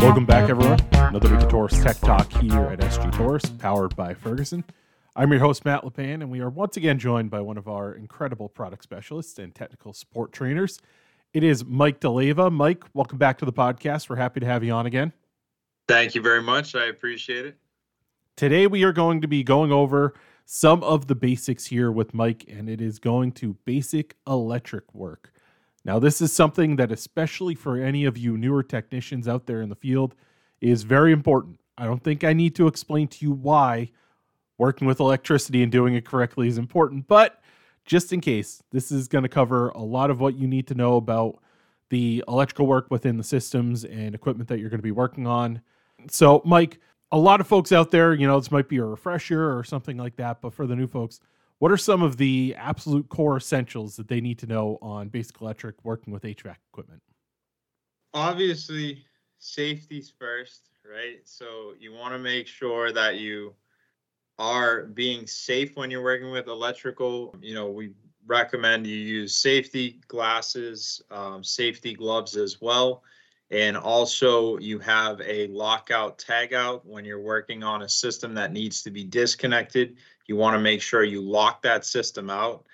Welcome back, everyone. Another week of Torrice Tech Talk here at SG Torrice, powered by Ferguson. I'm your host, Matt LePan, and we are once again joined by one of our incredible product specialists and technical support trainers. It is Mike D'Alleva. Mike, welcome back to the podcast. We're happy to have you on again. Thank you very much. I appreciate it. Today, we are going to be going over some of the basics here with Mike, and it is going to basic electric work. Now, this is something that, especially for any of you newer technicians out there in the field, is very important. I don't think I need to explain to you why working with electricity and doing it correctly is important, but just in case, this is going to cover a lot of what you need to know about the electrical work within the systems and equipment that you're going to be working on. So, Mike, a lot of folks out there, you know, this might be a refresher or something like that, but for the new folks, what are some of the absolute core essentials that they need to know on basic electric working with HVAC equipment? Obviously, safety's first, right? So you want to make sure that you are being safe when you're working with electrical. You know, we recommend you use safety glasses, um, safety gloves as well. And also, you have a lockout tagout when you're working on a system that needs to be disconnected. You want to make sure you lock that system out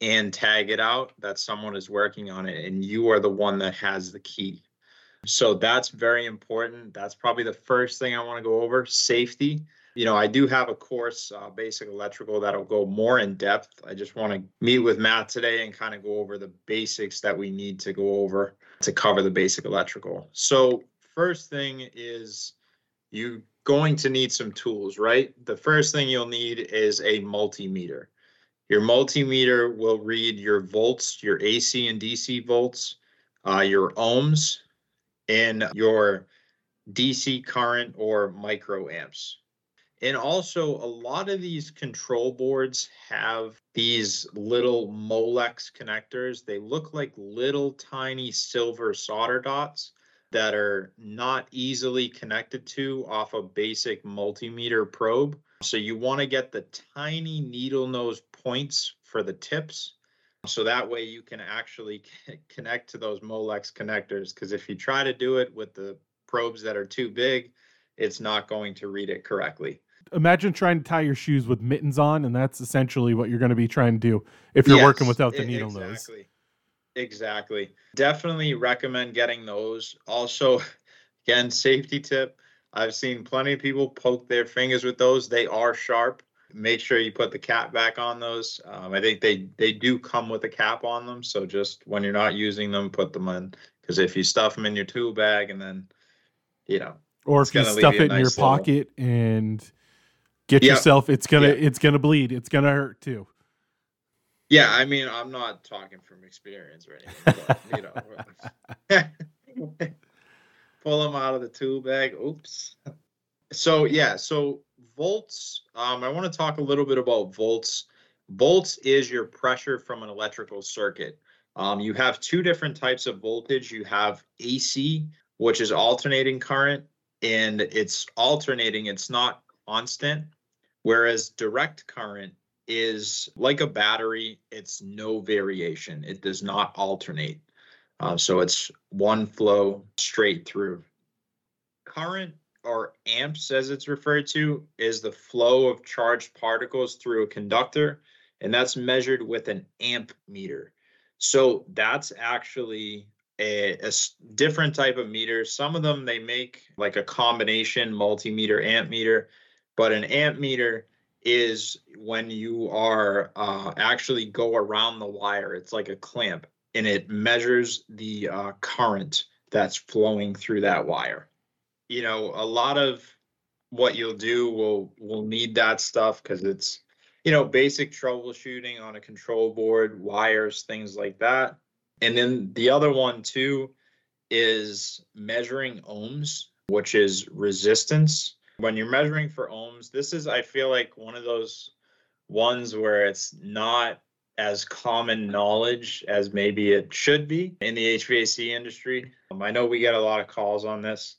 and tag it out that someone is working on it and you are the one that has the key. So that's very important. That's probably the first thing I want to go over safety. You know, I do have a course, uh, basic electrical, that'll go more in depth. I just want to meet with Matt today and kind of go over the basics that we need to go over to cover the basic electrical. So, first thing is you're going to need some tools, right? The first thing you'll need is a multimeter. Your multimeter will read your volts, your AC and DC volts, uh, your ohms, and your DC current or microamps. And also, a lot of these control boards have these little Molex connectors. They look like little tiny silver solder dots that are not easily connected to off a basic multimeter probe. So you want to get the tiny needle nose points for the tips. So that way you can actually connect to those Molex connectors. Because if you try to do it with the probes that are too big, it's not going to read it correctly. Imagine trying to tie your shoes with mittens on, and that's essentially what you're going to be trying to do if you're yes, working without the needle exactly. nose. Exactly. Exactly. Definitely recommend getting those. Also, again, safety tip. I've seen plenty of people poke their fingers with those. They are sharp. Make sure you put the cap back on those. Um, I think they they do come with a cap on them. So just when you're not using them, put them in. Because if you stuff them in your tool bag and then, you know, or if you stuff you it in your little... pocket and get yep. yourself, it's gonna yep. it's gonna bleed. It's gonna hurt too. Yeah, I mean, I'm not talking from experience or anything, but, you know, pull them out of the tool bag. Oops. So yeah, so volts. Um, I want to talk a little bit about volts. Volts is your pressure from an electrical circuit. Um, you have two different types of voltage. You have AC, which is alternating current, and it's alternating. It's not constant. Whereas direct current is like a battery, it's no variation, it does not alternate. Uh, so it's one flow straight through. Current or amps, as it's referred to, is the flow of charged particles through a conductor, and that's measured with an amp meter. So that's actually a, a, different type of meter. Some of them they make like a combination multimeter amp meter, but an amp meter is when you are uh, actually go around the wire. It's like a clamp and it measures the uh, current that's flowing through that wire. You know, a lot of what you'll do will will need that stuff because it's you know basic troubleshooting on a control board, wires, things like that. And then the other one too is measuring ohms, which is resistance when you're measuring for ohms, this is, I feel like, one of those ones where it's not as common knowledge as maybe it should be in the HVAC industry. Um, I know we get a lot of calls on this,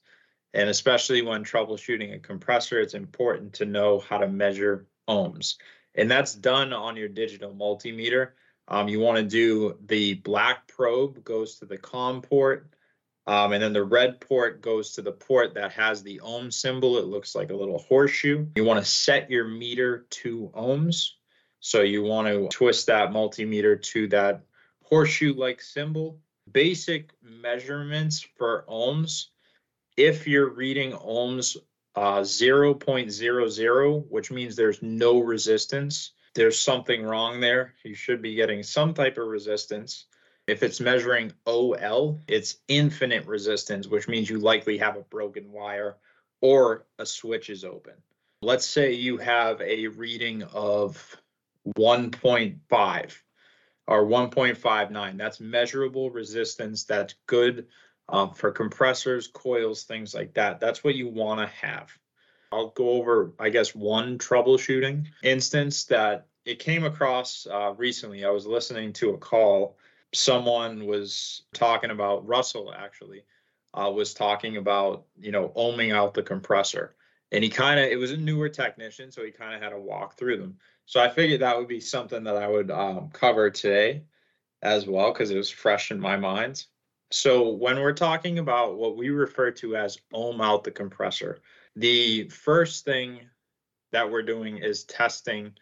and especially when troubleshooting a compressor, it's important to know how to measure ohms. And that's done on your digital multimeter. Um, you want to do the black probe goes to the COM port, um, and then the red port goes to the port that has the ohm symbol. It looks like a little horseshoe. You want to set your meter to ohms. So you want to twist that multimeter to that horseshoe-like symbol. Basic measurements for ohms. If you're reading ohms uh, 0.00, which means there's no resistance, there's something wrong there. You should be getting some type of resistance. If it's measuring OL, it's infinite resistance, which means you likely have a broken wire or a switch is open. Let's say you have a reading of 1.5 or 1.59. That's measurable resistance. That's good um, for compressors, coils, things like that. That's what you want to have. I'll go over, I guess, one troubleshooting instance that it came across uh, recently. I was listening to a call. Someone was talking about Russell actually uh, was talking about you know ohming out the compressor, and he kind of it was a newer technician, so he kind of had to walk through them. So I figured that would be something that I would um, cover today as well because it was fresh in my mind. So when we're talking about what we refer to as ohm out the compressor, the first thing that we're doing is testing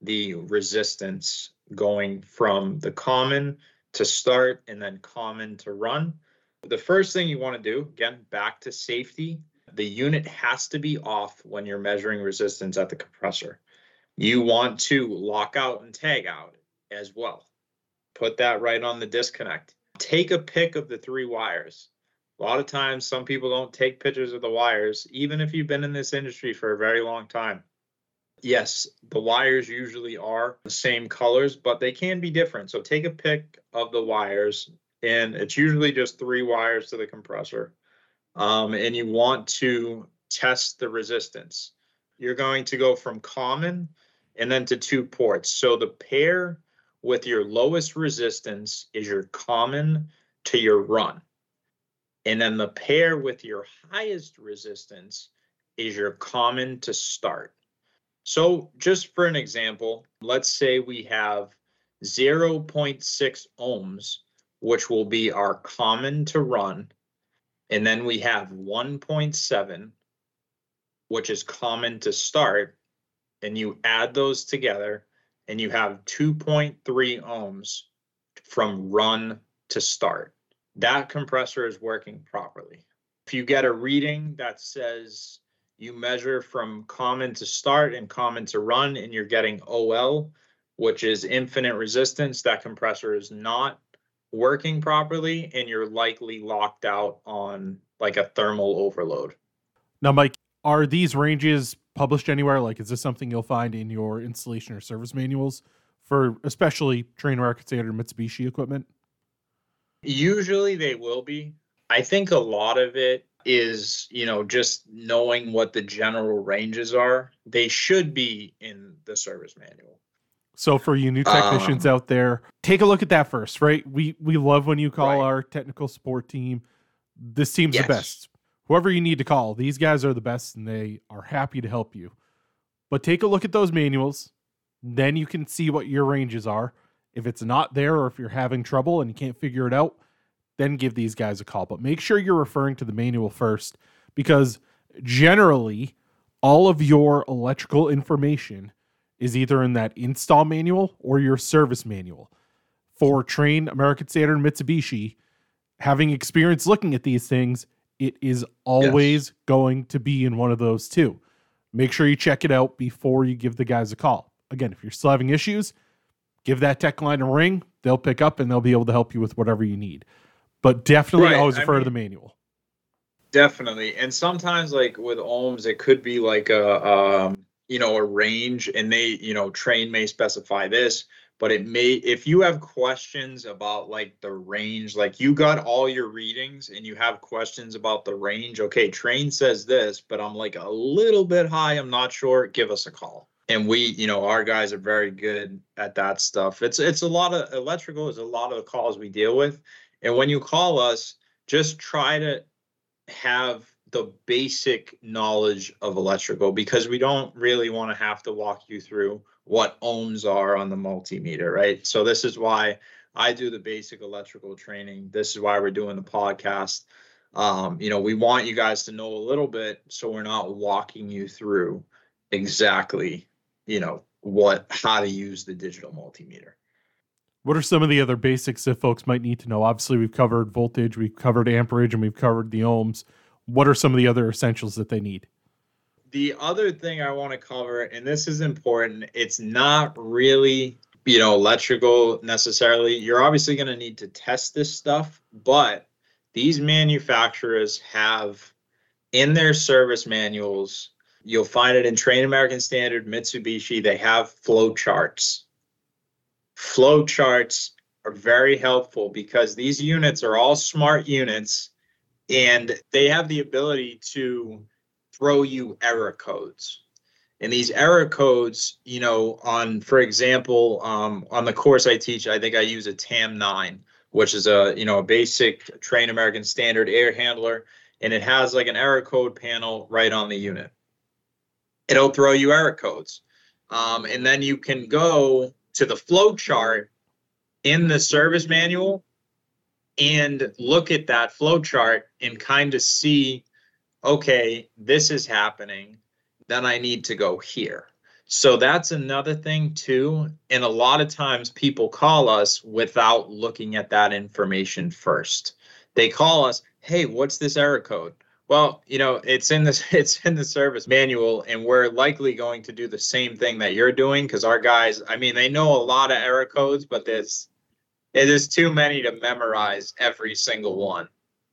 the resistance going from the common to start and then common to run. The first thing you want to do, again, back to safety, the unit has to be off when you're measuring resistance at the compressor. You want to lock out and tag out as well. Put that right on the disconnect. Take a pic of the three wires. A lot of times, some people don't take pictures of the wires, even if you've been in this industry for a very long time. Yes, the wires usually are the same colors, but they can be different. So take a pic of the wires, and it's usually just three wires to the compressor. Um, and you want to test the resistance. You're going to go from common and then to two ports. So the pair with your lowest resistance is your common to your run. And then the pair with your highest resistance is your common to start. So just for an example, let's say we have 0.6 ohms, which will be our common to run. And then we have 1.7, which is common to start. And you add those together and you have 2.3 ohms from run to start. That compressor is working properly. If you get a reading that says you measure from common to start and common to run, and you're getting OL, which is infinite resistance. That compressor is not working properly, and you're likely locked out on like a thermal overload. Now, Mike, are these ranges published anywhere? Like, is this something you'll find in your installation or service manuals for especially Trane American Standard Mitsubishi equipment? Usually they will be. I think a lot of it is you know just knowing what the general ranges are they should be in the service manual. So for you new technicians um, out there take a look at that first right? We we love when you call right. our technical support team. This team's yes. the best. Whoever you need to call these guys are the best and they are happy to help you. But take a look at those manuals. Then you can see what your ranges are. If it's not there or if you're having trouble and you can't figure it out then give these guys a call. But make sure you're referring to the manual first because generally all of your electrical information is either in that install manual or your service manual. For Trane American Standard Mitsubishi, having experience looking at these things, it is always yes. going to be in one of those two. Make sure you check it out before you give the guys a call. Again, if you're still having issues, give that tech line a ring. They'll pick up and they'll be able to help you with whatever you need but definitely right. always refer I mean, to the manual. Definitely, and sometimes like with ohms, it could be like a um, you know a range, and they you know Trane may specify this, but it may if you have questions about like the range, like you got all your readings and you have questions about the range. Okay, Trane says this, but I'm like a little bit high. I'm not sure. Give us a call and we you know our guys are very good at that stuff it's it's a lot of electrical is a lot of the calls we deal with and when you call us, just try to have the basic knowledge of electrical because we don't really want to have to walk you through what ohms are on the multimeter, right? So this is why I do the basic electrical training. This is why we're doing the podcast. Um, you know, we want you guys to know a little bit so we're not walking you through exactly, you know, what how to use the digital multimeter. What are some of the other basics that folks might need to know? Obviously, we've covered voltage, we've covered amperage, and we've covered the ohms. What are some of the other essentials that they need? The other thing I want to cover, and this is important, it's not really, you know, electrical necessarily. You're obviously going to need to test this stuff, but these manufacturers have in their service manuals, you'll find it in Trane American Standard, Mitsubishi, they have flow charts flow charts are very helpful because these units are all smart units and they have the ability to throw you error codes. And these error codes you know on for example um, on the course i teach i think i use a tam 9 which is a you know a basic Trane american standard air handler and it has like an error code panel right on the unit. It'll throw you error codes. Um, and then you can go to the flow chart in the service manual and look at that flow chart and kind of see okay this is happening then i need to go here. So that's another thing too and a lot of times people call us without looking at that information first. They call us hey what's this error code well, you know, it's in this it's in the service manual and we're likely going to do the same thing that you're doing because our guys, I mean, they know a lot of error codes, but there's it is too many to memorize every single one.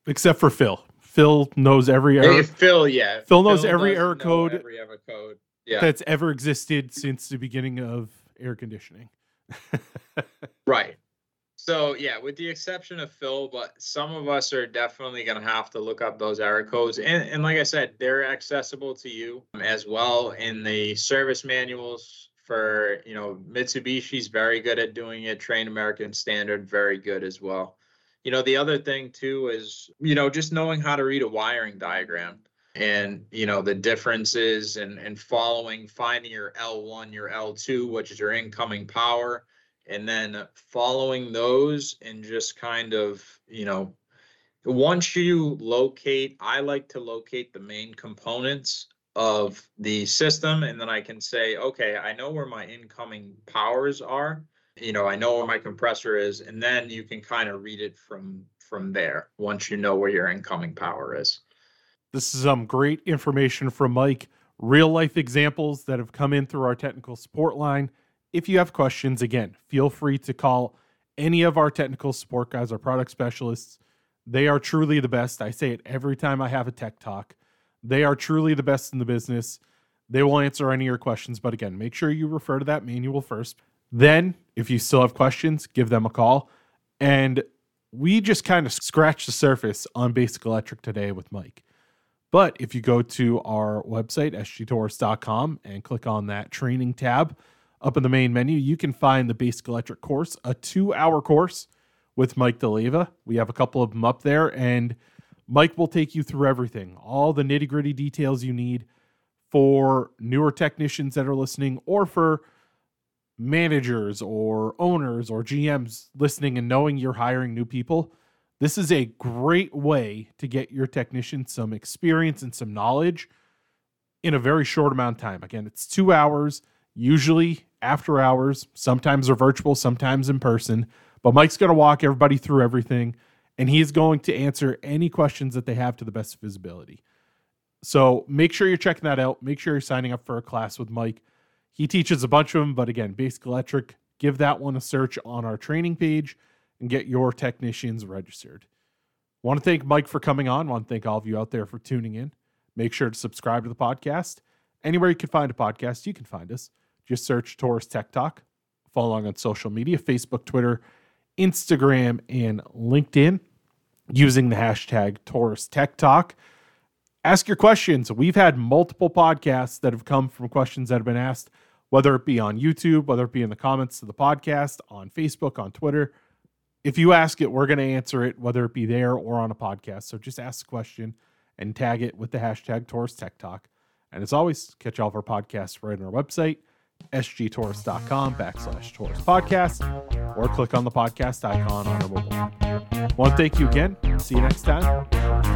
Except for Phil. Phil knows every error. Hey, Phil, yeah. Phil knows Phil every error code. Every error code. Yeah. That's ever existed since the beginning of air conditioning. right. So yeah, with the exception of Phil, but some of us are definitely going to have to look up those error codes. And, and like I said, they're accessible to you um, as well in the service manuals for, you know, Mitsubishi's very good at doing it. Trane American Standard, very good as well. You know, the other thing too is, you know, just knowing how to read a wiring diagram and you know the differences and and following finding your L1 your L2 which is your incoming power and then following those and just kind of you know once you locate i like to locate the main components of the system and then i can say okay i know where my incoming powers are. You know i know where my compressor is and then you can kind of read it from from there once you know where your incoming power is. This is some great information from mike. Real life examples that have come in through our technical support line if you have questions, again, feel free to call any of our technical support guys, our product specialists. They are truly the best. I say it every time I have a tech talk. They are truly the best in the business. They will answer any of your questions. But again, make sure you refer to that manual first. Then, if you still have questions, give them a call. And we just kind of scratched the surface on basic electric today with Mike. But if you go to our website, sgtorrice.com, and click on that training tab, up in the main menu, you can find the Basic Electric course, a two hour course with Mike D'Alleva. We have a couple of them up there, and Mike will take you through everything, all the nitty gritty details you need for newer technicians that are listening or for managers or owners or GMs listening and knowing you're hiring new people. This is a great way to get your technician some experience and some knowledge in a very short amount of time. Again, it's two hours, usually after hours. Sometimes they're virtual, sometimes in person. But Mike's going to walk everybody through everything, and he's going to answer any questions that they have to the best of his ability. So make sure you're checking that out. Make sure you're signing up for a class with Mike. He teaches a bunch of them, but again, Basic Electric, give that one a search on our training page and get your technicians registered. Want to thank Mike for coming on. Want to thank all of you out there for tuning in. Make sure to subscribe to the podcast. Anywhere you can find a podcast, you can find us. Just search Torrice Tech Talk. Follow along on social media Facebook, Twitter, Instagram, and LinkedIn using the hashtag Torrice Tech Talk. Ask your questions. We've had multiple podcasts that have come from questions that have been asked, whether it be on YouTube, whether it be in the comments to the podcast, on Facebook, on Twitter. If you ask it, we're going to answer it, whether it be there or on a podcast. So just ask the question and tag it with the hashtag Torrice Tech Talk. And as always, catch all of our podcasts right on our website, sgtorrice.com backslash torrice podcast or click on the podcast icon on our mobile. To thank you again. See you next time.